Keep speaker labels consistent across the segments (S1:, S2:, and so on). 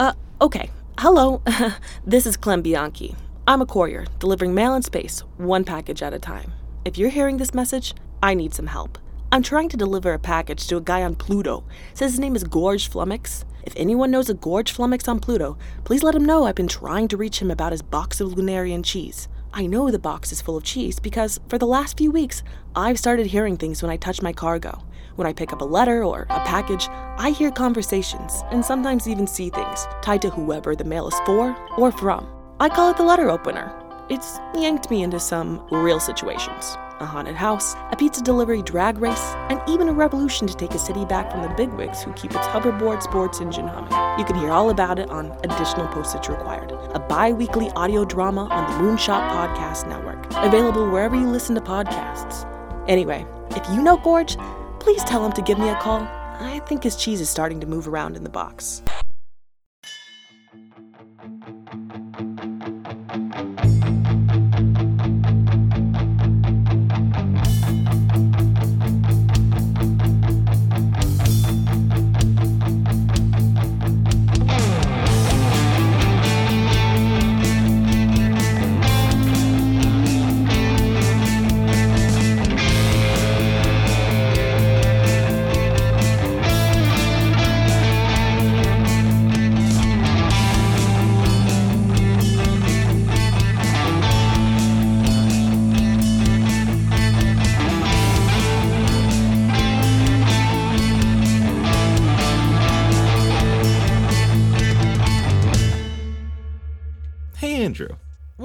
S1: Uh, okay. Hello. this is Clem Bianchi. I'm a courier, delivering mail in space, one package at a time. If you're hearing this message, I need some help. I'm trying to deliver a package to a guy on Pluto. Says his name is Gorge Flummox. If anyone knows a Gorge Flummox on Pluto, please let him know I've been trying to reach him about his box of Lunarian cheese. I know the box is full of cheese because for the last few weeks, I've started hearing things when I touch my cargo. When I pick up a letter or a package, I hear conversations and sometimes even see things tied to whoever the mail is for or from. I call it the letter opener. It's yanked me into some real situations a haunted house, a pizza delivery drag race, and even a revolution to take a city back from the bigwigs who keep its hoverboard sports engine humming. You can hear all about it on Additional Postage Required, a bi weekly audio drama on the Moonshot Podcast Network, available wherever you listen to podcasts. Anyway, if you know Gorge, please tell him to give me a call. I think his cheese is starting to move around in the box.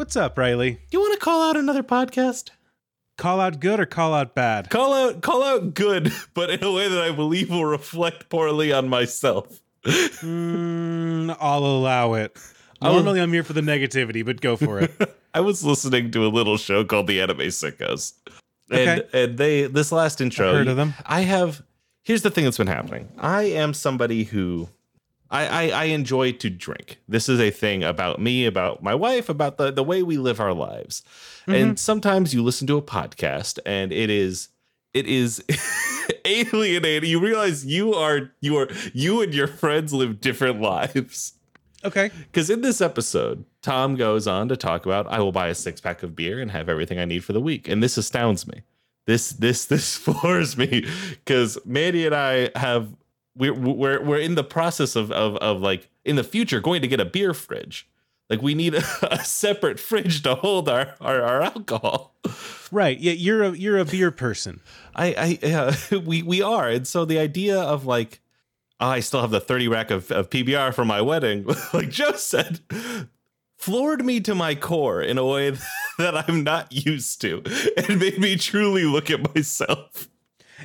S2: What's up, Riley?
S3: You want to call out another podcast?
S2: Call out good or call out bad?
S3: Call out, call out good, but in a way that I believe will reflect poorly on myself.
S2: Mm, I'll allow it.
S3: I'll-
S2: Normally, I'm here for the negativity, but go for it.
S3: I was listening to a little show called The Anime Sickos. And,
S2: Okay.
S3: and they this last intro
S2: I've heard of them.
S3: I have here's the thing that's been happening. I am somebody who I, I I enjoy to drink. This is a thing about me, about my wife, about the the way we live our lives.
S2: Mm-hmm.
S3: And sometimes you listen to a podcast and it is it is alienating. You realize you are you are you and your friends live different lives.
S2: Okay.
S3: Because in this episode, Tom goes on to talk about I will buy a six pack of beer and have everything I need for the week, and this astounds me. This this this floors me because Mandy and I have we're we're we're in the process of of of like in the future going to get a beer fridge. Like we need a, a separate fridge to hold our, our our alcohol.
S2: Right. Yeah, you're a you're a beer person.
S3: I I uh, we we are, and so the idea of like oh, I still have the thirty rack of, of PBR for my wedding, like Joe said, floored me to my core in a way that I'm not used to, and made me truly look at myself.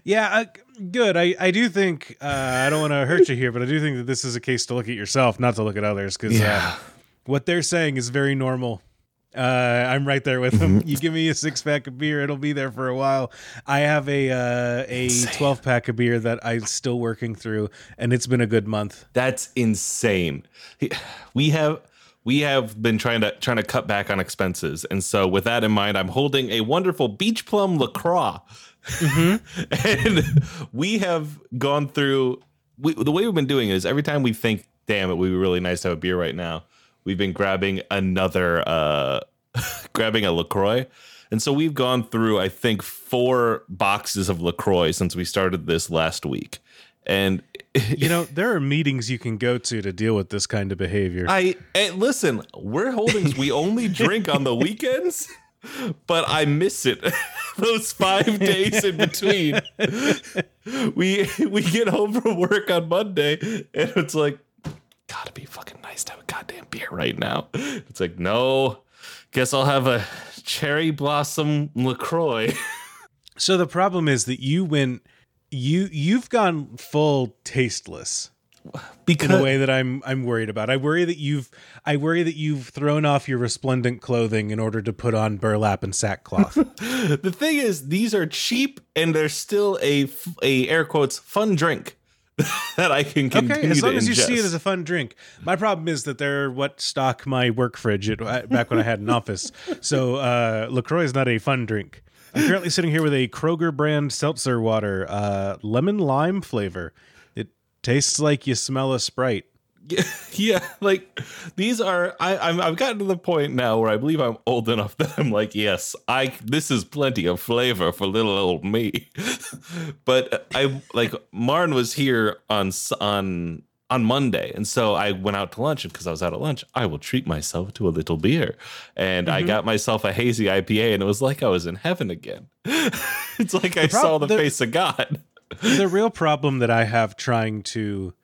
S2: Yeah, uh, good. I I do think uh, I don't want to hurt you here, but I do think that this is a case to look at yourself, not to look at others, because uh, what they're saying is very normal. Uh, I'm right there with them. You give me a six pack of beer, it'll be there for a while. I have a uh, a twelve pack of beer that I'm still working through, and it's been a good month.
S3: That's insane. We have we have been trying to trying to cut back on expenses, and so with that in mind, I'm holding a wonderful Beach Plum Lacroix, and we have gone through. We, the way we've been doing is every time we think, "Damn, it would be really nice to have a beer right now," we've been grabbing another, uh grabbing a Lacroix. And so we've gone through, I think, four boxes of LaCroix since we started this last week. And
S2: You know, there are meetings you can go to to deal with this kind of behavior.
S3: I and listen, we're holdings. We only drink on the weekends, but I miss it. Those five days in between, we we get home from work on Monday, and it's like, gotta be fucking nice to have a goddamn beer right now. It's like, no, guess I'll have a cherry blossom Lacroix.
S2: So the problem is that you went you you've gone full tasteless in a way that I'm I'm worried about. I worry that you've I worry that you've thrown off your resplendent clothing in order to put on burlap and sackcloth.
S3: the thing is, these are cheap, and they're still a a air quotes fun drink that I can continue
S2: okay, as long as you see it as a fun drink. My problem is that they're what stock my work fridge at, back when I had an office. So uh, Lacroix is not a fun drink. I'm currently sitting here with a Kroger brand seltzer water, uh, lemon lime flavor. Tastes like you smell a Sprite.
S3: yeah, like these are. I, I'm. I've gotten to the point now where I believe I'm old enough that I'm like, yes, I. This is plenty of flavor for little old me. but I like Marn was here on on on Monday, and so I went out to lunch. And because I was out at lunch, I will treat myself to a little beer, and mm-hmm. I got myself a hazy IPA, and it was like I was in heaven again. it's like I prob- saw the, the face of God.
S2: The real problem that I have trying to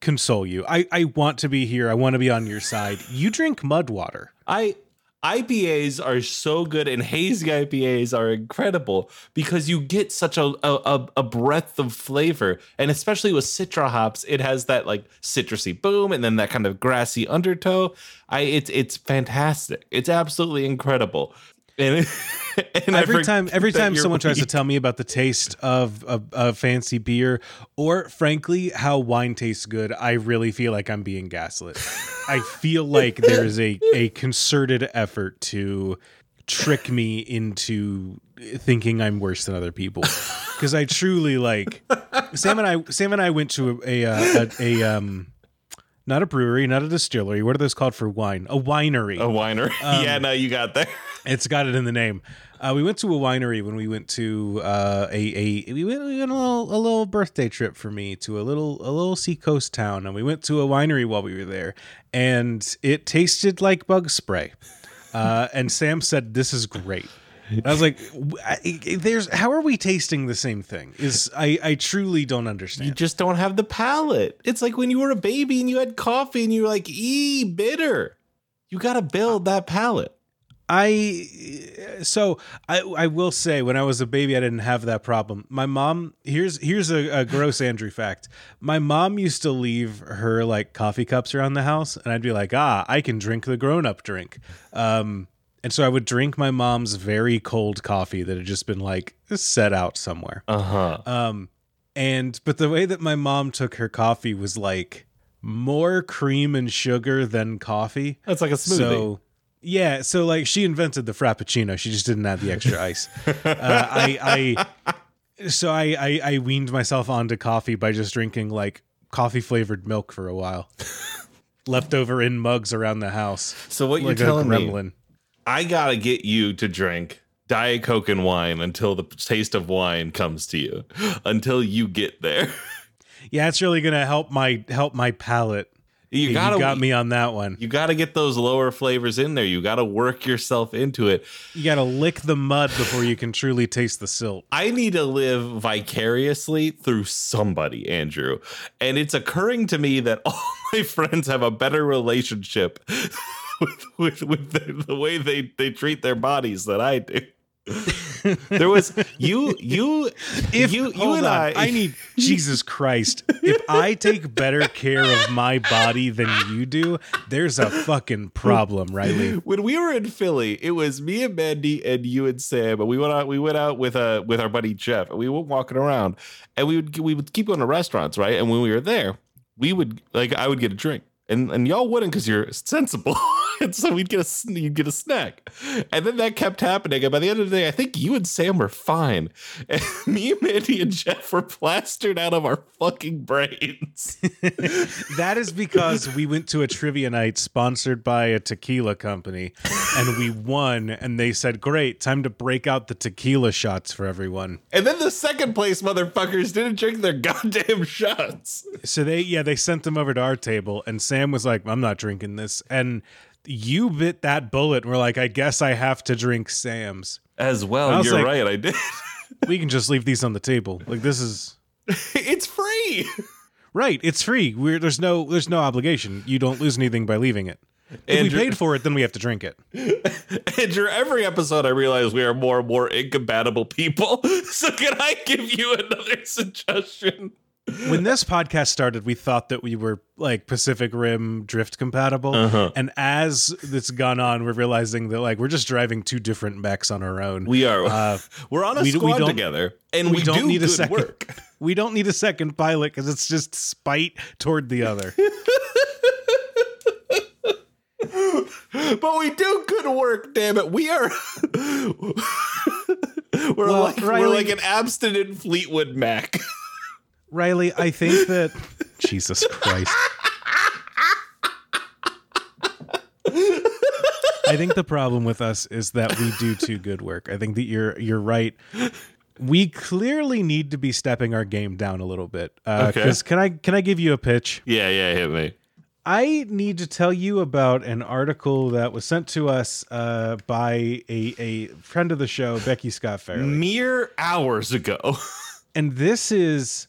S2: console you. I, I want to be here. I want to be on your side. You drink mud water.
S3: I IPAs are so good and hazy IPAs are incredible because you get such a, a, a breadth of flavor. And especially with Citra hops, it has that like citrusy boom and then that kind of grassy undertow. I it's it's fantastic. It's absolutely incredible. And,
S2: and every time every time someone tries to tell me about the taste of a fancy beer or frankly how wine tastes good i really feel like i'm being gaslit. I feel like there's a, a concerted effort to trick me into thinking i'm worse than other people. Because i truly like sam and i sam and i went to a, a, a, a um not a brewery, not a distillery. What are those called for wine? A winery.
S3: A winery. Um, yeah, no, you got there.
S2: It's got it in the name. Uh, we went to a winery when we went to uh, a a we went, we went a little a little birthday trip for me to a little a little seacoast town, and we went to a winery while we were there, and it tasted like bug spray. Uh, and Sam said, "This is great." I was like, "There's how are we tasting the same thing?" Is I I truly don't understand.
S3: You just don't have the palate. It's like when you were a baby and you had coffee and you were like, "ee bitter." You got to build that palate.
S2: I so I I will say when I was a baby I didn't have that problem. My mom here's here's a, a gross Andrew fact. My mom used to leave her like coffee cups around the house, and I'd be like, ah, I can drink the grown up drink. Um, and so I would drink my mom's very cold coffee that had just been like set out somewhere.
S3: Uh huh.
S2: Um, and but the way that my mom took her coffee was like more cream and sugar than coffee.
S3: That's like a smoothie.
S2: So yeah, so like she invented the frappuccino. She just didn't add the extra ice. uh, I, I, so I, I, I weaned myself onto coffee by just drinking like coffee flavored milk for a while, left over in mugs around the house.
S3: So what like you're telling me? I gotta get you to drink Diet Coke and wine until the taste of wine comes to you, until you get there.
S2: Yeah, it's really gonna help my help my palate you, gotta, you got me on that one.
S3: You got to get those lower flavors in there. You got to work yourself into it.
S2: You got to lick the mud before you can truly taste the silt.
S3: I need to live vicariously through somebody, Andrew. And it's occurring to me that all my friends have a better relationship with, with, with the, the way they, they treat their bodies than I do. there was you you if you you and on, I
S2: I need Jesus Christ. If I take better care of my body than you do, there's a fucking problem, Riley.
S3: When we were in Philly, it was me and Mandy and you and Sam, and we went out we went out with uh with our buddy Jeff, and we were walking around, and we would we would keep going to restaurants, right? And when we were there, we would like I would get a drink and and y'all wouldn't because you're sensible. and so we'd get a you'd get a snack, and then that kept happening. And by the end of the day, I think you and Sam were fine, and me, Mandy, and Jeff were plastered out of our fucking brains.
S2: that is because we went to a trivia night sponsored by a tequila company, and we won. And they said, "Great, time to break out the tequila shots for everyone."
S3: And then the second place motherfuckers didn't drink their goddamn shots.
S2: So they yeah they sent them over to our table, and Sam was like, "I'm not drinking this," and you bit that bullet. And we're like, I guess I have to drink Sam's
S3: as well. You're like, right, I did.
S2: we can just leave these on the table. Like this is,
S3: it's free.
S2: Right, it's free. We're, there's no there's no obligation. You don't lose anything by leaving it. If Andrew, we paid for it, then we have to drink it.
S3: Andrew, every episode I realize we are more and more incompatible people. So can I give you another suggestion?
S2: When this podcast started, we thought that we were like Pacific Rim drift compatible, uh-huh. and as it's gone on, we're realizing that like we're just driving two different mechs on our own.
S3: We are. Uh, we're on a we, squad we together, and we, we don't do need a second. Work.
S2: We don't need a second pilot because it's just spite toward the other.
S3: but we do good work. Damn it, we are. we're well, like Riley, we're like an abstinent Fleetwood Mac.
S2: Riley, I think that Jesus Christ. I think the problem with us is that we do too good work. I think that you're you're right. We clearly need to be stepping our game down a little bit. Uh,
S3: Okay.
S2: can I can I give you a pitch?
S3: Yeah, yeah, hit me.
S2: I need to tell you about an article that was sent to us uh, by a, a friend of the show, Becky Scott Fairley.
S3: Mere hours ago.
S2: And this is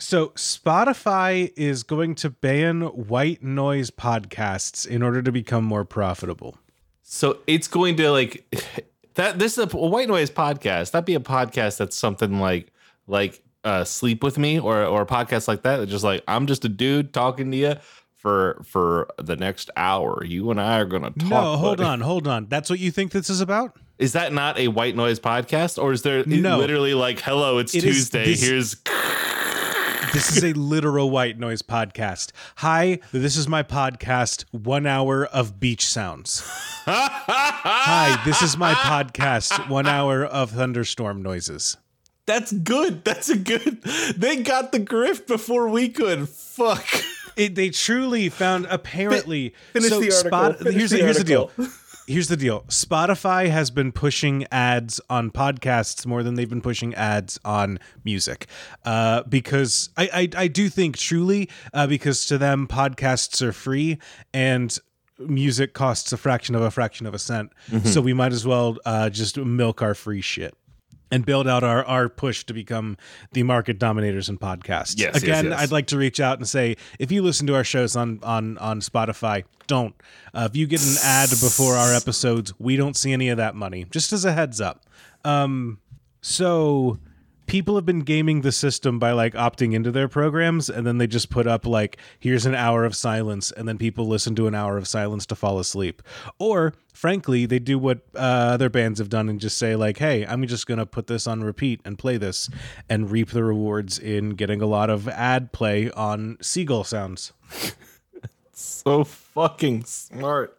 S2: so Spotify is going to ban white noise podcasts in order to become more profitable.
S3: So it's going to like that. This is a, a white noise podcast. That'd be a podcast that's something like like uh, sleep with me or or a podcast like that. Just like I'm just a dude talking to you for for the next hour. You and I are gonna talk.
S2: No, hold
S3: buddy.
S2: on, hold on. That's what you think this is about?
S3: Is that not a white noise podcast, or is there
S2: No.
S3: literally like, "Hello, it's
S2: It
S3: Tuesday.
S2: this-
S3: Here's
S2: This is a literal white noise podcast. Hi, this is my podcast, One Hour of Beach Sounds. Hi, this is my podcast, One Hour of Thunderstorm Noises.
S3: that's good. That's a good. They got the grift before we could. Fuck.
S2: It, they truly found apparently.
S3: finish
S2: so
S3: the article. Finish
S2: here's
S3: the
S2: the, here's the deal. Here's the deal. Spotify has been pushing ads on podcasts more than they've been pushing ads on music, uh, because I, I I do think truly uh, because to them podcasts are free and music costs a fraction of a fraction of a cent.
S3: Mm-hmm.
S2: So we might as well uh, just milk our free shit and build out our, our push to become the market dominators in podcasts.
S3: Yes, yes,
S2: Again,
S3: yes.
S2: I'd like to reach out and say if you listen to our shows on on on Spotify, don't. Uh, if you get an ad before our episodes, we don't see any of that money. Just as a heads up. Um, so people have been gaming the system by like opting into their programs and then they just put up like here's an hour of silence and then people listen to an hour of silence to fall asleep or frankly they do what uh, other bands have done and just say like hey i'm just going to put this on repeat and play this and reap the rewards in getting a lot of ad play on seagull sounds
S3: So fucking smart.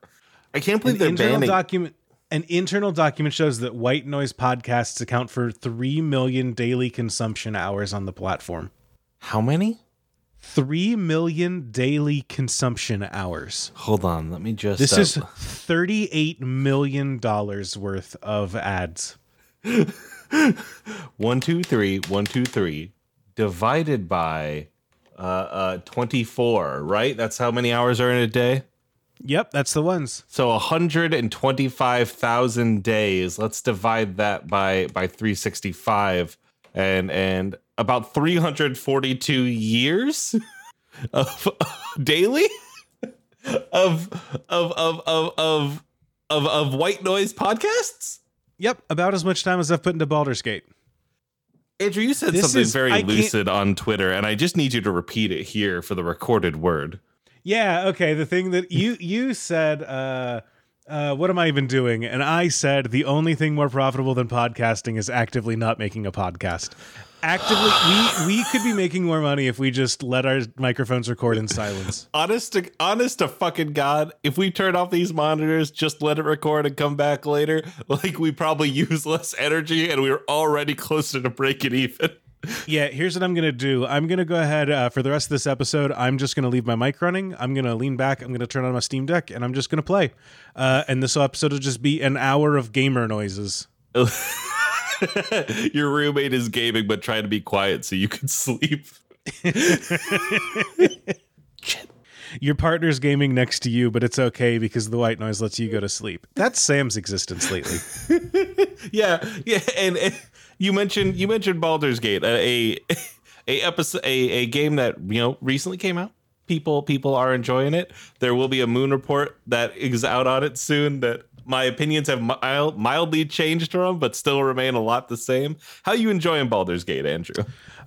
S3: I can't believe
S2: an
S3: they're banning.
S2: document an internal document shows that white noise podcasts account for 3 million daily consumption hours on the platform
S3: How many?
S2: 3 million daily consumption hours.
S3: Hold on. Let me just.
S2: This
S3: uh,
S2: is 38 million dollars worth of ads.
S3: one, two, three, one, two, three, divided by uh, uh, 24, right? That's how many hours are in a day?
S2: Yep, that's the ones.
S3: So 125,000 days. Let's divide that by by 365 and and about 342 years of daily of of of of of of of white noise podcasts.
S2: Yep, about as much time as I've put into Baldur's Gate.
S3: Andrew, you said
S2: This
S3: something
S2: is-
S3: very
S2: I
S3: lucid on Twitter, and I just need you to repeat it here for the recorded word.
S2: Yeah, okay, the thing that you you said uh uh, what am I even doing? And I said the only thing more profitable than podcasting is actively not making a podcast. Actively, we we could be making more money if we just let our microphones record in silence.
S3: Honest to honest to fucking God, if we turn off these monitors, just let it record and come back later, like we probably use less energy and we're already closer to breaking even.
S2: Yeah, here's what I'm gonna do. I'm gonna go ahead uh, for the rest of this episode. I'm just gonna leave my mic running. I'm gonna lean back. I'm gonna turn on my Steam Deck, and I'm just gonna play. Uh, and this episode will just be an hour of gamer noises.
S3: Your roommate is gaming but trying to be quiet so you can sleep.
S2: Your partner's gaming next to you, but it's okay because the white noise lets you go to sleep. That's Sam's existence lately.
S3: Yeah, yeah, and, and you mentioned you mentioned Baldur's Gate, a a, a episode, a, a game that you know recently came out. People people are enjoying it. There will be a Moon report that is out on it soon. That my opinions have mild, mildly changed from, but still remain a lot the same. How you enjoying Baldur's Gate, Andrew?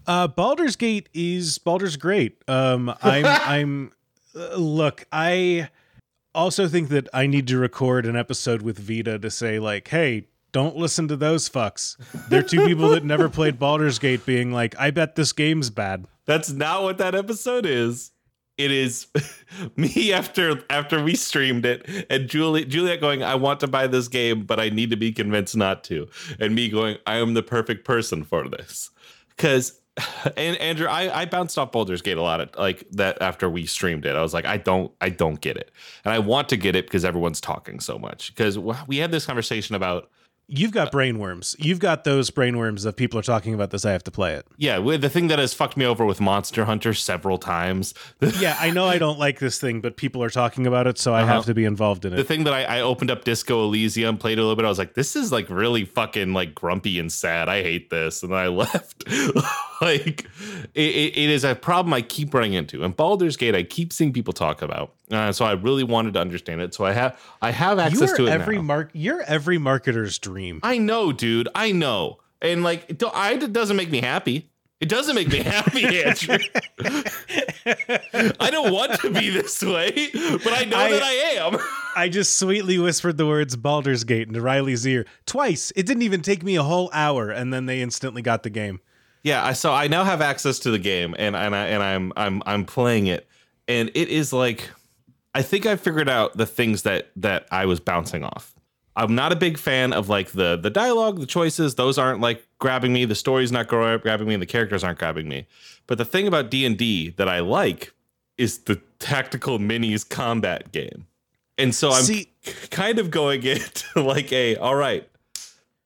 S2: Uh, Baldur's Gate is Baldur's great. Um, I'm I'm uh, look. I also think that I need to record an episode with Vita to say like, hey. Don't listen to those fucks. They're two people that never played Baldur's Gate being like, I bet this game's bad.
S3: That's not what that episode is. It is me after after we streamed it, and Julie Juliet going, "I want to buy this game, but I need to be convinced not to," and me going, "I am the perfect person for this," because and Andrew, I, I bounced off Baldur's Gate a lot of like that after we streamed it. I was like, I don't, I don't get it, and I want to get it because everyone's talking so much. Because we had this conversation about
S2: You've got brainworms. You've got those brainworms of people are talking about this. I have to play it.
S3: Yeah, the thing that has fucked me over with Monster Hunter several times.
S2: yeah, I know I don't like this thing, but people are talking about it, so I uh-huh. have to be involved in it.
S3: The thing that I, I, opened up Disco Elysium, played a little bit. I was like, this is like really fucking like grumpy and sad. I hate this, and I left. like, it, it is a problem I keep running into. And Baldur's Gate, I keep seeing people talk about. Uh, so I really wanted to understand it. So I have I have access to it
S2: every
S3: now.
S2: Mark, you're every marketer's dream.
S3: I know, dude. I know. And like, it, I, it doesn't make me happy. It doesn't make me happy, Andrew. I don't want to be this way, but I know I, that I am.
S2: I just sweetly whispered the words Baldur's Gate into Riley's ear twice. It didn't even take me a whole hour, and then they instantly got the game.
S3: Yeah, I so I now have access to the game, and and I and I'm I'm I'm playing it, and it is like I think I figured out the things that that I was bouncing off. I'm not a big fan of like the the dialogue, the choices. Those aren't like grabbing me. The story's not grabbing me, and the characters aren't grabbing me. But the thing about D and D that I like is the tactical minis combat game. And so I'm See, kind of going into like a all right,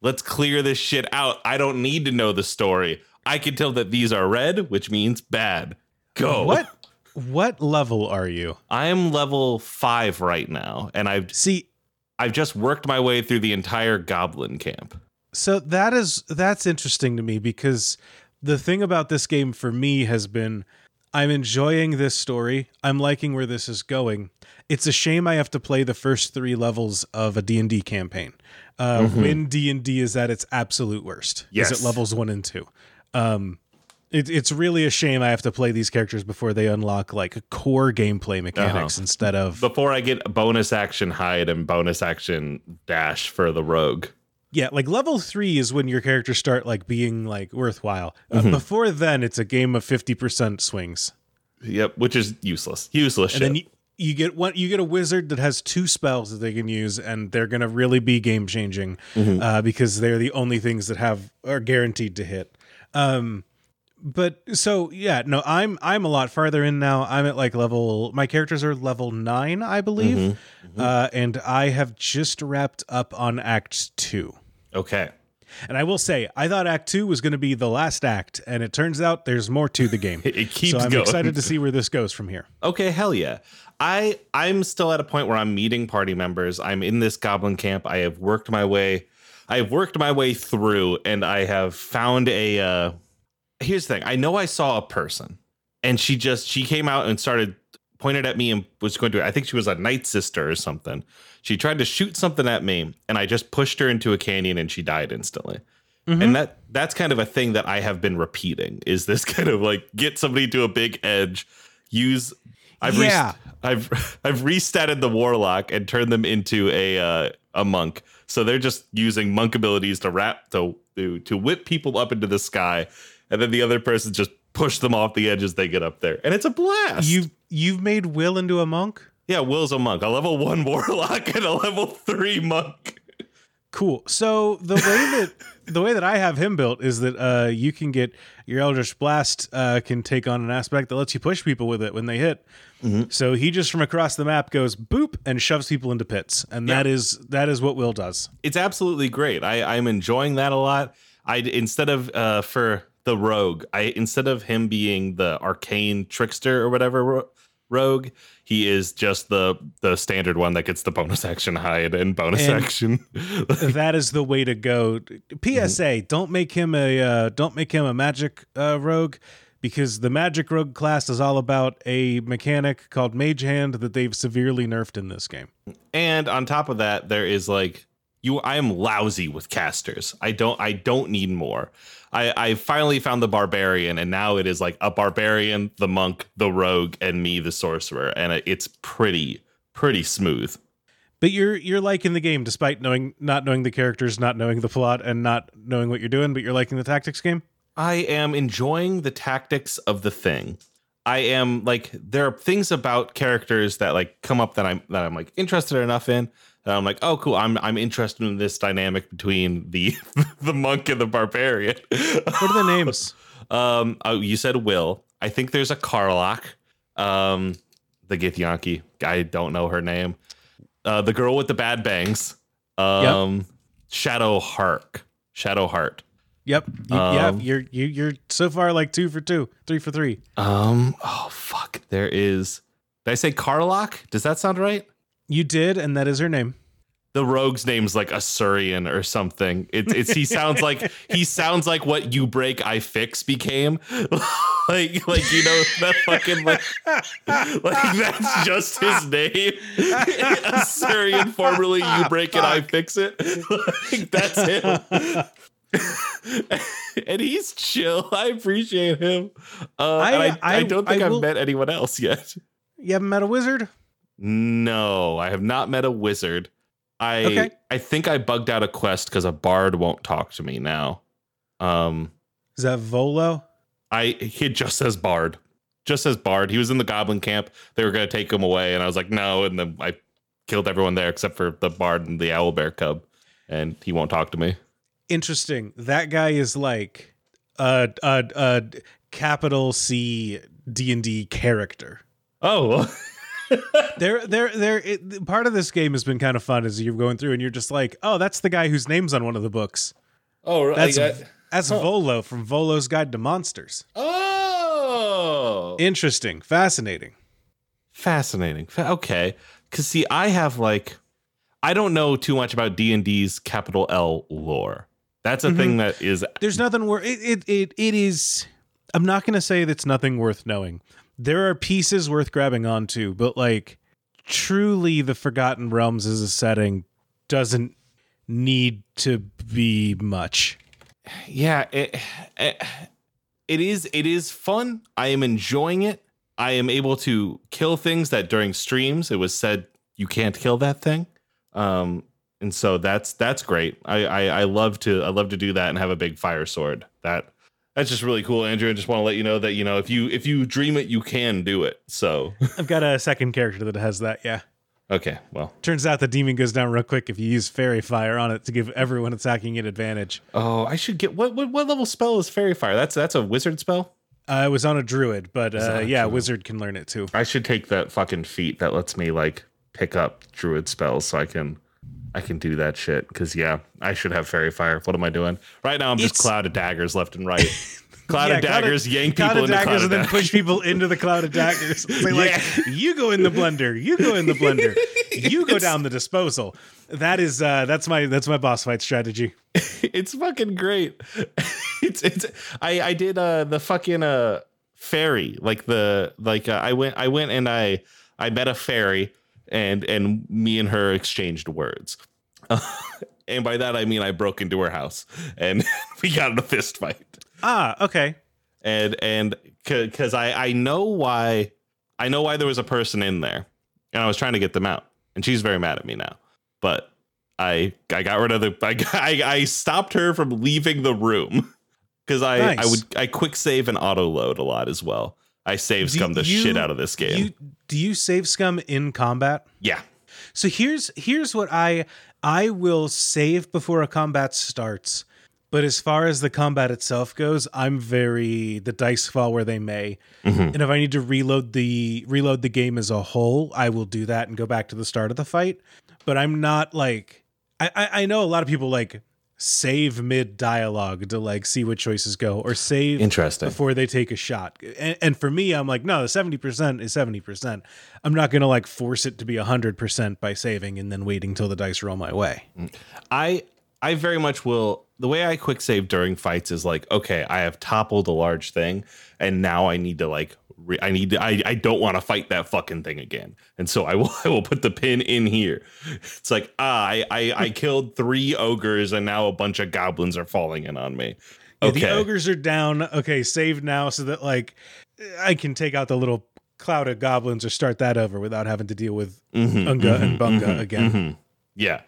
S3: let's clear this shit out. I don't need to know the story. I can tell that these are red, which means bad. Go.
S2: What what level are you?
S3: I am level five right now, and I've
S2: see.
S3: I've just worked my way through the entire goblin camp.
S2: So that is that's interesting to me because the thing about this game for me has been I'm enjoying this story. I'm liking where this is going. It's a shame I have to play the first 3 levels of a D&D campaign. Uh, mm-hmm. when D&D is at its absolute worst. Yes. Is it levels 1 and 2. Um, it, it's really a shame I have to play these characters before they unlock like core gameplay mechanics uh-huh. instead of
S3: before I get bonus action hide and bonus action dash for the rogue.
S2: Yeah, like level three is when your characters start like being like worthwhile. Uh, mm-hmm. before then, it's a game of fifty percent swings.
S3: Yep, which is useless. Useless.
S2: And
S3: shit.
S2: then you, you get one. You get a wizard that has two spells that they can use, and they're gonna really be game changing mm-hmm. uh, because they're the only things that have are guaranteed to hit. Um, but so yeah no i'm i'm a lot farther in now. I'm at like level my characters are level nine i believe. Mm-hmm, mm-hmm. Uh, and i have just wrapped up on act two.
S3: Okay.
S2: And i will say i thought act two was going to be the last act and it turns out there's more to the game.
S3: It keeps
S2: so i'm
S3: going.
S2: excited to see where this goes from here.
S3: Okay hell yeah. I i'm still at a point where i'm meeting party members. I'm in this goblin camp. I have worked my way i have worked my way through and i have found a uh here's the thing. I know I saw a person and she just she came out and started pointed at me and was going to I think she was a night sister or something. She tried to shoot something at me and I just pushed her into a canyon and she died instantly. Mm-hmm. And that that's kind of a thing that I have been repeating is this kind of like get somebody to a big edge, use I've yeah. I've I've restatted the warlock and turned them into a uh, a monk. So they're just using monk abilities to wrap to to, to whip people up into the sky and then the other person just push them off the edge as they get up there, and it's a blast.
S2: You you've made Will into a monk.
S3: Yeah, Will's a monk, a level one warlock and a level three monk.
S2: Cool. So the way that the way that I have him built is that uh, you can get your Eldritch Blast uh, can take on an aspect that lets you push people with it when they hit. Mm-hmm. So he just from across the map goes boop and shoves people into pits, and yeah. that is that is what Will does.
S3: It's absolutely great. I, I'm enjoying that a lot. I instead of uh, for the rogue. I instead of him being the arcane trickster or whatever rogue, he is just the the standard one that gets the bonus action hide and bonus and action.
S2: that is the way to go. PSA: mm-hmm. Don't make him a uh, don't make him a magic uh, rogue because the magic rogue class is all about a mechanic called mage hand that they've severely nerfed in this game.
S3: And on top of that, there is like you I am lousy with casters. I don't I don't need more. I, I finally found the barbarian, and now it is like a barbarian, the monk, the rogue, and me, the sorcerer, and it's pretty pretty smooth.
S2: But you're you're liking the game despite knowing not knowing the characters, not knowing the plot, and not knowing what you're doing. But you're liking the tactics game.
S3: I am enjoying the tactics of the thing. I am like there are things about characters that like come up that I'm that I'm like interested enough in and I'm like, oh, cool. I'm I'm interested in this dynamic between the the monk and the barbarian.
S2: What are the names?
S3: Um, oh, you said Will. I think there's a Karlach. Um, the Githyanki. I don't know her name. Uh, the girl with the bad bangs. Um, Shadow Hark. Shadow Heart.
S2: Yep. You, yeah,
S3: Um,
S2: you're you, you're so far like two for two, three for three.
S3: Um, oh fuck. There is. Did I say Karlach? Does that sound right?
S2: You did, and that is her name.
S3: the rogue's name's like Asurian or something. It's it's he sounds like he sounds like what you break I fix became. like like you know that fucking like like that's just his name. Asurion formerly you break it I fix it. like that's him. and he's chill. I appreciate him. Uh,
S2: I-
S3: I, I,
S2: I-
S3: don't think
S2: I
S3: I have
S2: will-
S3: met anyone else yet.
S2: You haven't met a wizard?
S3: No, I have not met a wizard. I
S2: Okay.
S3: I think I bugged out a quest because a bard won't talk to me now. Um,
S2: Is that Volo?
S3: I he just says bard, just says bard. He was in the goblin camp. They were gonna take him away, and I was like, no. And then I killed everyone there except for the bard and the owl bear cub, and he won't talk to me.
S2: Interesting. That guy is like a a, a capital C D and D character.
S3: Oh,
S2: There, there, there. It, part of this game has been kind of fun as you're going through, and you're just like, "Oh, that's the guy whose name's on one of the books.
S3: oh, right.
S2: That's that's Volo from Volo's Guide to Monsters."
S3: oh,
S2: Interesting, fascinating.
S3: fascinating Fa- okay because see i have like i don't know too much about d&d's capital l lore that's a thing mm-hmm. that is
S2: There's nothing worth it, it. It it is. I'm not going to say that's nothing worth knowing. There are pieces worth grabbing onto, but like truly, the Forgotten Realms as a setting doesn't need to be much.
S3: yeah it, it, it is it is fun. I am enjoying it. I am able to kill things that during streams it was said you can't kill that thing. Um and so that's that's great. I i, I love to i love to do that and have a big fire sword. That that's just really cool andrew i just want to let you know that you know if you if you dream it you can do it so
S2: I've got a second character that has that. Yeah.
S3: okay well
S2: Turns out the demon goes down real quick if you use faerie fire on it to give everyone attacking it advantage.
S3: oh i should get what what, what level spell is faerie fire that's that's a wizard spell
S2: Uh, it was on a druid, but uh, yeah,
S3: druid?
S2: wizard can learn it too.
S3: I should take that fucking feat that lets me like pick up druid spells so I can I can do that shit. Cause yeah, I should have faerie fire. What am I doing? Right now I'm just
S2: It's-
S3: cloud of daggers left and right. Cloud
S2: Yeah,
S3: of daggers, yank
S2: cloud
S3: people
S2: of
S3: into
S2: daggers,
S3: cloud of
S2: and then
S3: daggers.
S2: push people into the cloud of daggers. Like,
S3: Yeah.
S2: you go in the blender, you go in the blender, you go down the disposal. That is uh, that's my that's my boss fight strategy.
S3: it's fucking great. it's it's I I did uh the fucking uh fairy like the like uh, I went I went and I I met a fairy and and me and her exchanged words. and by that I mean I broke into her house and we got in a fist fight.
S2: Ah, okay.
S3: And and cuz I I know why I know why there was a person in there and I was trying to get them out. And she's very mad at me now. But I I got rid of the I I, I stopped her from leaving the room because I I would I quick save and auto load a lot as well. I save scum the
S2: you-
S3: shit out of this game.
S2: You, do you save scum in combat?
S3: yeah,
S2: So here's here's what I I will save before a combat starts. But as far as the combat itself goes, I'm very the dice fall where they may.
S3: Mhm.
S2: And if I need to reload the reload the game as a whole, I will do that and go back to the start of the fight. But I'm not like I I, I know a lot of people like save mid dialogue to like see what choices go or save
S3: interesting.
S2: before they take a shot. And, and for me, I'm like, no, the 70% is 70%. I'm not going to like force it to be 100% by saving and then waiting till the dice roll my way. Mm.
S3: I I very much will. The way I quick save during fights is like, okay, I have toppled a large thing, and now I need to like, re- I need to, I I don't want to fight that fucking thing again, and so I will I will put the pin in here. It's like ah, I I, I killed three ogres, and now a bunch of goblins are falling in on me.
S2: Yeah,
S3: Okay,
S2: The ogres are down. Okay, save now so that like I can take out the little cloud of goblins or start that over without having to deal with
S3: Mhm,
S2: Unga
S3: mhm,
S2: and Bunga
S3: mhm,
S2: again.
S3: mhm. Yeah,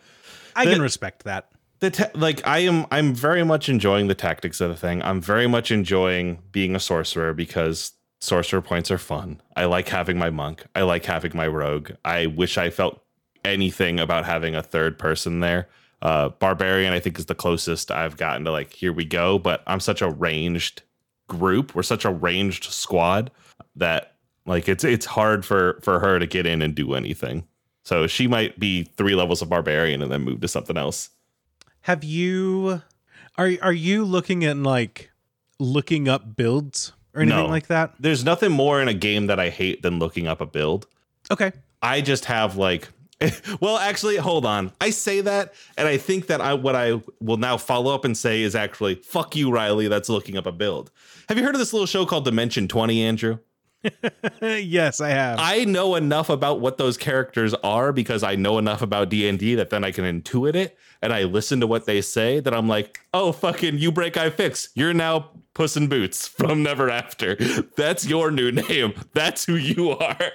S2: I
S3: The-
S2: can respect that.
S3: The like I am I'm very much enjoying the tactics of the thing. I'm very much enjoying being a sorcerer because sorcerer points are fun. I like having my monk. I like having my rogue. I wish I felt anything about having a third person there. Uh barbarian I think is the closest I've gotten to like here we go, but I'm such a ranged group. We're such a ranged squad that like it's it's hard for for her to get in and do anything. So she might be three levels of barbarian and then move to something else.
S2: Have you are are you looking at like looking up builds or anything
S3: No.
S2: like that?
S3: There's nothing more in a game that I hate than looking up a build.
S2: Okay.
S3: I just have like well actually hold on. I say that and I think that I what I will now follow up and say is actually fuck you Riley that's looking up a build. Have you heard of this little show called Dimension 20 Andrew?
S2: yes, I have.
S3: I know enough about what those characters are because I know enough about D&D that then I can intuit it and I listen to what they say that I'm like, "Oh fucking you break I fix. You're now Puss in Boots from Never After. That's your new name. That's who you are."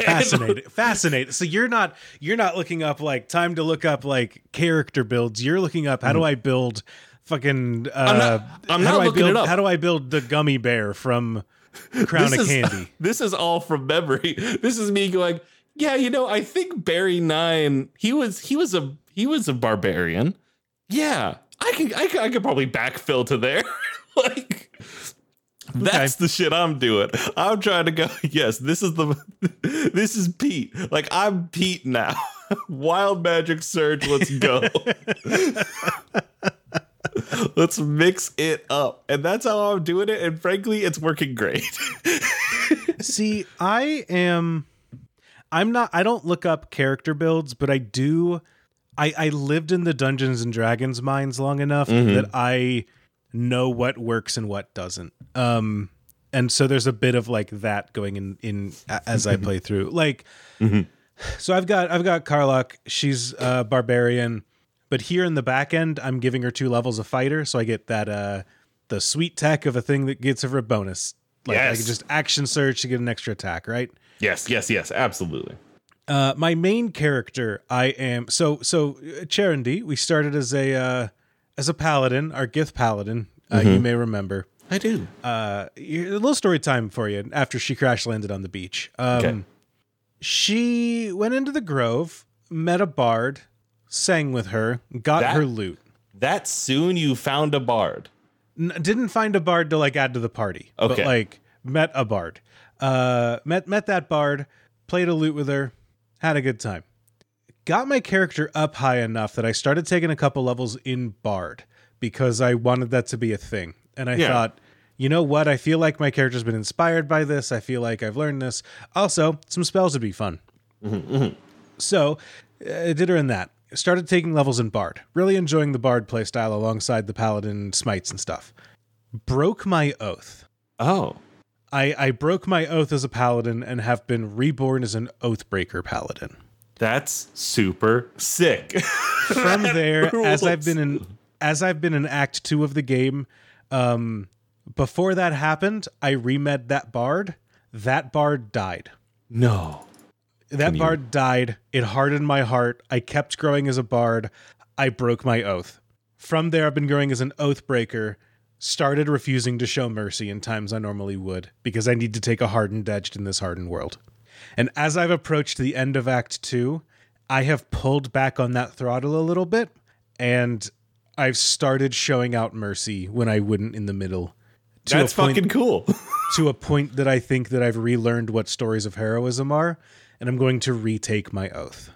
S2: Fascinating fascinating so you're not you're not looking up like time to look up like character builds you're looking up how do i build fucking uh
S3: Mm-hmm. not- I'm
S2: how
S3: not
S2: do I
S3: looking
S2: build,
S3: it up.
S2: how do i build the gummy bear from crown
S3: this
S2: of
S3: is,
S2: candy
S3: This is all from memory. This is me going, "Yeah, you know, I think Barry 9, he was he was a he was a barbarian. Yeah, I could I could, I could probably backfill to there." like that's the shit I'm doing. I'm trying to go, yes, this is the this is Pete. Like I'm Pete now. Wild magic surge, let's go. let's mix it up. And that's how I'm doing it. And frankly, it's working great.
S2: See, I am I'm not I don't look up character builds, but I do I I lived in the Dungeons and Dragons mines long enough mm-hmm. that I know what works and what doesn't. Um and so there's a bit of like that going in in as I play through. Like mm-hmm. so I've got I've got Karlach, she's a barbarian, but here in the back end I'm giving her two levels of fighter, so I get that uh the sweet tech of a thing that gets her a bonus. Like I
S3: Yes.
S2: can just action surge to get an extra attack, right?
S3: yes, yes, yes, absolutely.
S2: Uh, my main character, I am so so. uh, Charandy, we started as a uh, as a paladin, our Gith paladin. Uh, You may remember.
S3: I do.
S2: Uh, a little story time for you. After she crash landed on the beach, um,
S3: Okay.
S2: she went into the grove, met a bard, sang with her, got
S3: That-
S2: her loot.
S3: That soon you found a bard.
S2: N- didn't find a bard to like add to the party, but
S3: Okay.
S2: like met a bard. Uh, met met that bard, played a lute with her, had a good time. Got my character up high enough that I started taking a couple levels in bard because I wanted that to be a thing, and I
S3: Yeah.
S2: thought. You know what? I feel like my character's been inspired by this. I feel like I've learned this. Also, some spells would be fun. Mm-hmm, mm-hmm. So, uh, I did her in that. Started taking levels in Bard. Really enjoying the Bard playstyle alongside the Paladin smites and stuff. Broke my oath.
S3: Oh.
S2: I, I broke my oath as a paladin and have been reborn as an oathbreaker paladin.
S3: That's super sick.
S2: From there, as I've been in as I've been in Act Two of the game, um, before that happened, I remed that bard. That bard died.
S3: no.
S2: That
S3: you-
S2: bard died. It hardened my heart. I kept growing as a bard. I broke my oath. From there, I've been growing as an oath breaker. Started refusing to show mercy in times I normally would because I need to take a hardened edge in this hardened world. And as I've approached the end of Act Two, I have pulled back on that throttle a little bit and I've started showing out mercy when I wouldn't in the middle.
S3: That's
S2: point,
S3: fucking cool.
S2: to a point that I think that I've relearned what stories of heroism are, and I'm going to retake my oath.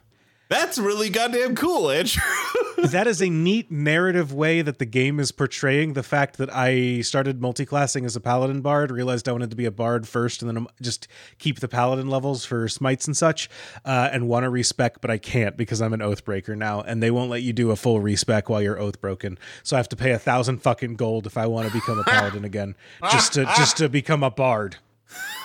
S3: That's really goddamn cool, Andrew.
S2: that is a neat narrative way that the game is portraying the fact that I started multiclassing as a paladin bard, realized I wanted to be a bard first, and then just keep the paladin levels for smites and such, uh, and want to respec, but I can't because I'm an oath breaker now, and they won't let you do a full respec while you're oath broken. So I have to pay a thousand fucking gold if I want to become a paladin again, just to just to become a bard.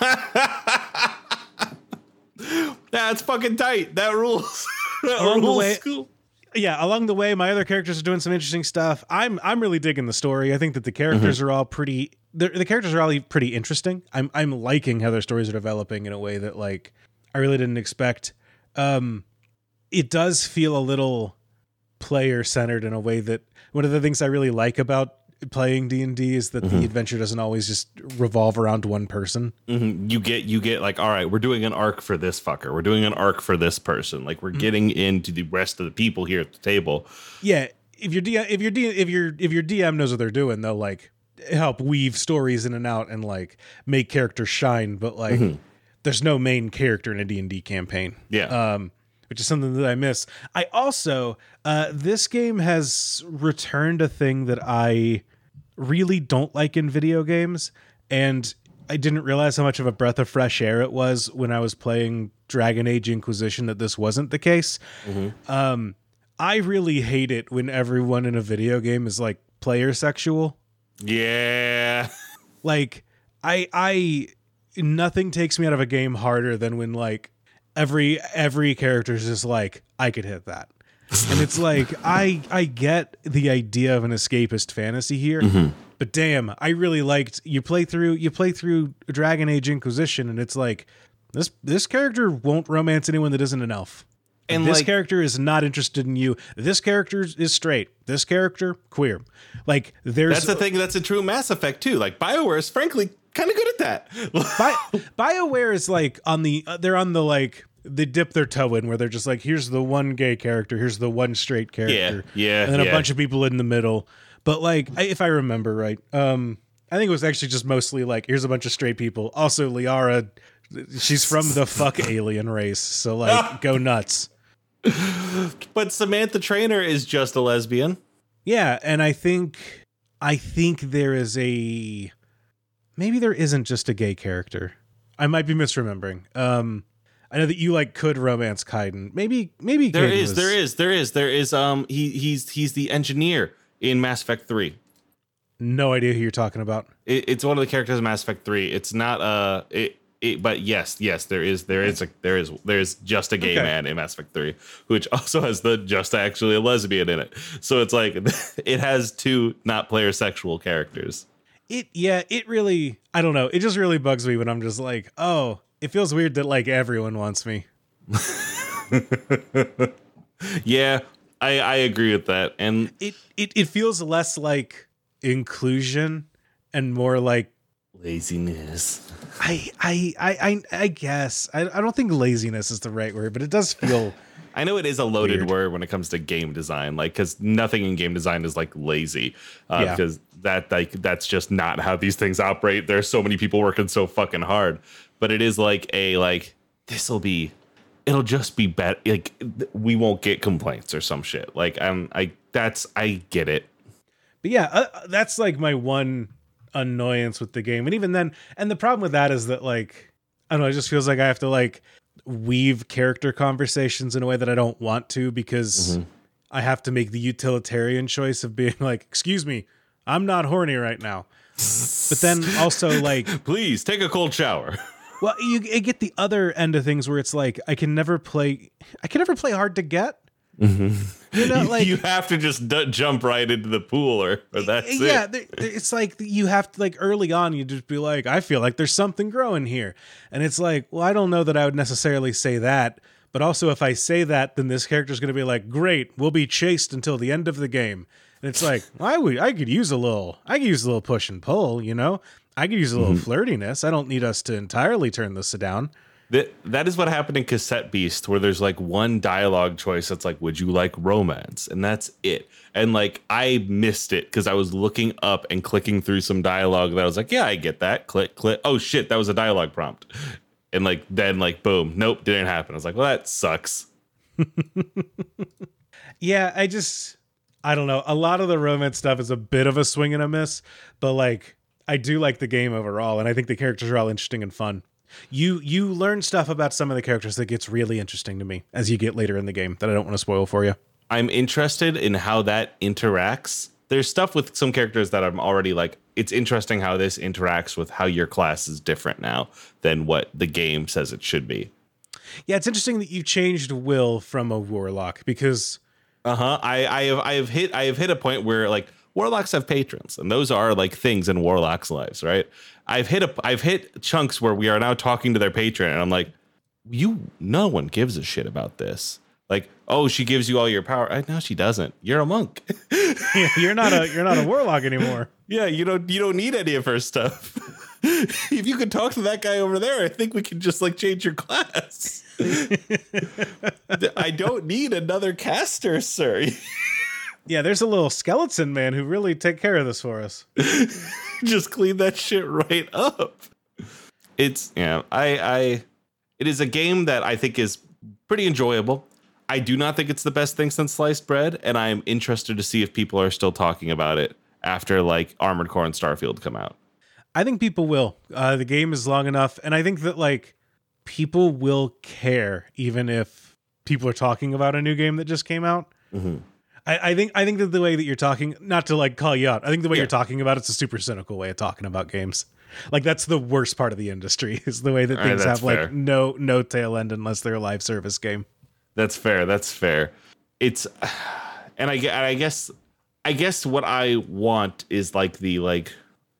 S3: That's fucking tight. That rules. that
S2: Along the way-
S3: Cool.
S2: yeah along the way my other characters are doing some interesting stuff i'm i'm really digging the story i think that the characters are all pretty the, the characters are all pretty interesting i'm i'm liking how their stories are developing in a way that like i really didn't expect um it does feel a little player centered in a way that one of the things i really like about playing d&d is that the adventure doesn't always just revolve around one person
S3: Mhm. You get you get like, all right, we're doing an arc for this fucker. We're doing an arc for this person. Like we're getting into the rest of the people here at the table.
S2: yeah if your D- if your D- if your if your dm knows what they're doing they'll like help weave stories in and out and like make characters shine, but like
S3: Mm-hmm.
S2: there's no main character in a D&D campaign.
S3: Yeah.
S2: Um which is something that I miss. I also uh this game has returned a thing that I really don't like in video games and I didn't realize how much of a breath of fresh air it was when I was playing Dragon Age Inquisition that this wasn't the case. Um, I really hate it when everyone in a video game is like player sexual.
S3: yeah.
S2: Like I I nothing takes me out of a game harder than when like every every character is just like I could hit that. and it's like I I get the idea of an escapist fantasy here, mm-hmm. but damn, I really liked you play through you play through Dragon Age Inquisition and it's like this this character won't romance anyone that isn't an elf.
S3: And
S2: this
S3: like,
S2: character is not interested in you. This character is straight. This character queer. Like there's
S3: that's the thing that's a true Mass Effect too. Like BioWare is frankly kind of good at that.
S2: Bi- BioWare is like on the uh, they're on the like they dip their toe in where they're just like here's the one gay character, here's the one straight character.
S3: yeah, Yeah.
S2: And then a bunch of people in the middle. But like I, if I remember right, um I think it was actually just mostly like here's a bunch of straight people. Also Liara she's from the fuck alien race. So like go nuts.
S3: but Samantha Traynor is just a lesbian.
S2: Yeah, and I think I think there is a maybe there isn't just a gay character. I might be misremembering. Um I know that you like could romance Kaidan. Maybe maybe
S3: There
S2: Kaidan
S3: is,
S2: was-
S3: there is, there is, there is. Um, he he's he's the engineer in Mass Effect Three.
S2: no idea who you're talking about.
S3: It, it's one of the characters in Mass Effect Three. It's not uh it. It, but yes, yes, there is, there is, a, there is, there is just a gay
S2: Okay.
S3: man in Mass Effect Three, which also has the just actually a lesbian in it. So it's like it has two not player sexual characters.
S2: It yeah, it really I don't know. It just really bugs me when I'm just like, "Oh, it feels weird that like everyone wants me."
S3: Yeah, I I agree with that, and
S2: It it it feels less like inclusion and more like
S3: laziness.
S2: I I I I, I guess I, I don't think laziness is the right word, but it does feel
S3: I know it is a loaded
S2: Weird.
S3: word when it comes to game design, like because nothing in game design is like lazy, uh,
S2: Yeah.
S3: because that like that's just not how these things operate. There's so many people working so fucking hard, but it is like a like this will be, it'll just be better. Like we won't get complaints or some shit. Like I'm I that's I get it.
S2: But yeah, uh, that's like my one annoyance with the game. And even then, and the problem with that is that like I don't know, it just feels like I have to like weave character conversations in a way that I don't want to because mm-hmm. I have to make the utilitarian choice of being like, "Excuse me, I'm not horny right now." But then also like
S3: Please take a cold shower.
S2: well, you, you get the other end of things where it's like I can never play I can never play hard to get. Mm-hmm. You know, like
S3: you have to just d- jump right into the pool, or, or that's
S2: yeah,
S3: it.
S2: it's like you have to like early on you just be like, I feel like there's something growing here, and it's like, well, I don't know that I would necessarily say that, but also if I say that, then this character's going to be like, great, we'll be chased until the end of the game, and it's like, well, I would, I could use a little, I could use a little push and pull, you know, I could use a little mm-hmm. flirtiness. I don't need us to entirely turn this down.
S3: That that is what happened in Cassette Beast, where there's like one dialogue choice that's like, "Would you like romance?" and that's it. And like I missed it because I was looking up and clicking through some dialogue that I was like, "Yeah, I get that." Click, click. Oh shit, that was a dialogue prompt. And like then like boom, nope, didn't happen. I was like, "Well, that sucks."
S2: Yeah, I just I don't know. A lot of the romance stuff is a bit of a swing and a miss, but like I do like the game overall, and I think the characters are all interesting and fun. You you learn stuff about some of the characters that gets really interesting to me as you get later in the game that I don't want to spoil for you.
S3: I'm interested in how that interacts. There's stuff with some characters that I'm already like, it's interesting how this interacts with how your class is different now than what the game says it should be.
S2: Yeah, it's interesting that you changed Will from a warlock because
S3: Uh huh. I I have I have hit I have hit a point where like warlocks have patrons, and those are like things in warlocks' lives, right? I've hit a I've hit chunks where we are now talking to their patron, and I'm like, you, no one gives a shit about this. Like, oh, she gives you all your power. I, no, she doesn't. You're a monk.
S2: you're not a you're not a warlock anymore.
S3: yeah, you don't you don't need any of her stuff. if you could talk to that guy over there, I think we can just like change your class. I don't need another caster, sir.
S2: Yeah, there's a little skeleton man who really take care of this for us.
S3: just clean that shit right up. It's yeah, I I it is a game that I think is pretty enjoyable. I do not think it's the best thing since sliced bread, and I'm interested to see if people are still talking about it after like Armored Core and Starfield come out.
S2: I think people will. Uh, the game is long enough, and I think that like people will care even if people are talking about a new game that just came out.
S3: Mm-hmm.
S2: I, I, think I think that the way that you're talking, not to like call you out, I think the way yeah. you're talking about it's a super cynical way of talking about games. Like that's the worst part of the industry is the way that uh, things right, have fair. like no no tail end unless they're a live service game.
S3: That's fair. That's fair. It's and I I guess I guess what I want is like the like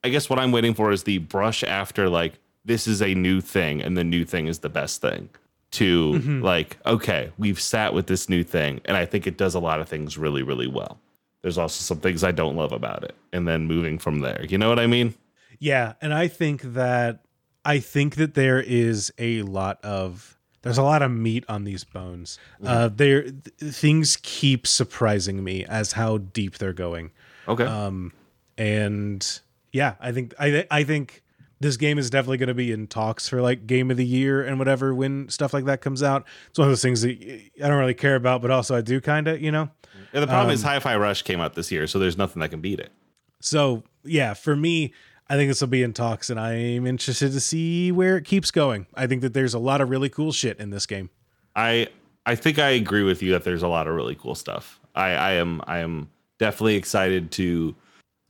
S3: I guess what I'm waiting for is the brush after like this is a new thing and the new thing is the best thing to mm-hmm. like okay we've sat with this new thing and I think it does a lot of things really really well. There's also some things I don't love about it and then moving from there. You know what I mean?
S2: Yeah, and I think that I think that there is a lot of there's a lot of meat on these bones. Mm-hmm. Uh, there th- things keep surprising me as how deep they're going.
S3: Okay.
S2: Um, and yeah, I think I I think this game is definitely going to be in talks for like game of the year and whatever when stuff like that comes out. It's one of those things that I don't really care about, but also I do kind of, you know.
S3: Yeah, the problem um, is Hi-Fi Rush came out this year, so there's nothing that can beat it.
S2: So yeah, for me, I think this will be in talks, and I'm interested to see where it keeps going. I think that there's a lot of really cool shit in this game.
S3: I I think I agree with you that there's a lot of really cool stuff. I I am I am definitely excited to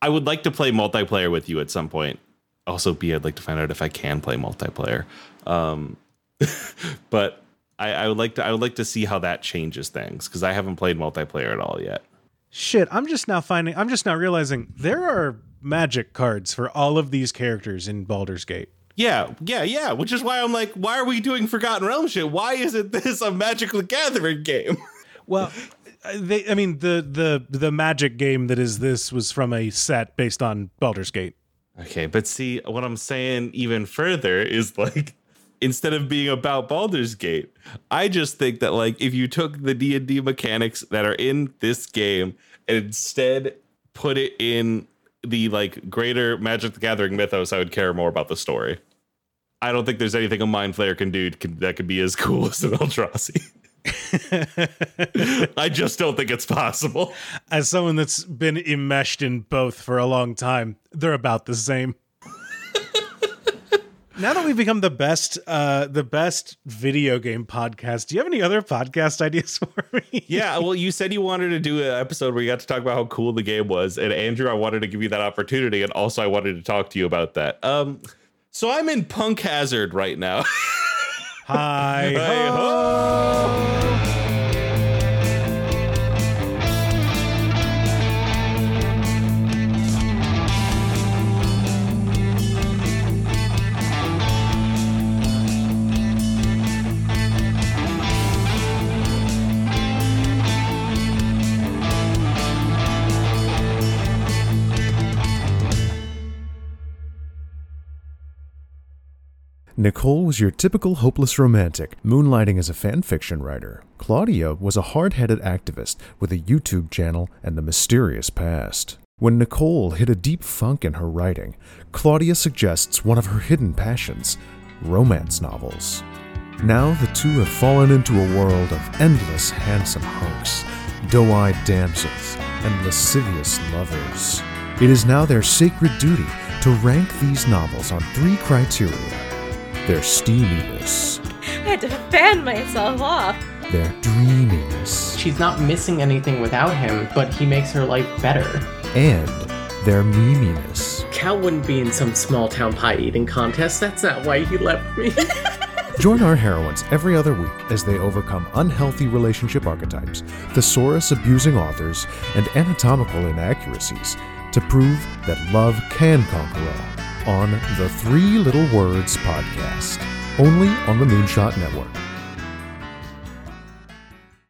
S3: I would like to play multiplayer with you at some point. Also, B, I'd like to find out if I can play multiplayer. Um, but I, I would like to I would like to see how that changes things because I haven't played multiplayer at all yet.
S2: Shit, I'm just now finding I'm just now realizing there are magic cards for all of these characters in Baldur's Gate.
S3: Yeah, yeah, yeah. Which is why I'm like, why are we doing Forgotten Realms shit? Why isn't this a Magic the Gathering game?
S2: well, they, I mean, the the the magic game that is this was from a set based on Baldur's Gate.
S3: Okay, but see, what I'm saying even further is like, instead of being about Baldur's Gate, I just think that like if you took the D and D mechanics that are in this game and instead put it in the like greater Magic the Gathering mythos, I would care more about the story. I don't think there's anything a Mind Flayer can do that could be as cool as an Eldrazi. I just don't think it's possible.
S2: As someone that's been enmeshed in both for a long time, they're about the same. now that we've become the best uh the best video game podcast, do you have any other podcast ideas for me?
S3: yeah, well, you said you wanted to do an episode where you got to talk about how cool the game was, and Andrew, I wanted to give you that opportunity, and also I wanted to talk to you about that. Um, so I'm in Punk Hazard right now.
S2: Hi ho.
S4: Nicole was your typical hopeless romantic, moonlighting as a fan fiction writer. Claudia was a hard headed activist with a YouTube channel and a mysterious past. When Nicole hit a deep funk in her writing, Claudia suggests one of her hidden passions romance novels. Now the two have fallen into a world of endless handsome hunks, doe eyed damsels, and lascivious lovers. It is now their sacred duty to rank these novels on three criteria their steaminess.
S5: I had to fan myself off.
S4: Their dreaminess.
S6: She's not missing anything without him, but he makes her life better.
S4: And their meminess.
S6: Cal wouldn't be in some small town pie eating contest. That's not why he left me.
S4: Join our heroines every other week as they overcome unhealthy relationship archetypes, thesaurus abusing authors, and anatomical inaccuracies to prove that love can conquer all on the Three Little Words podcast, only on the Moonshot Network.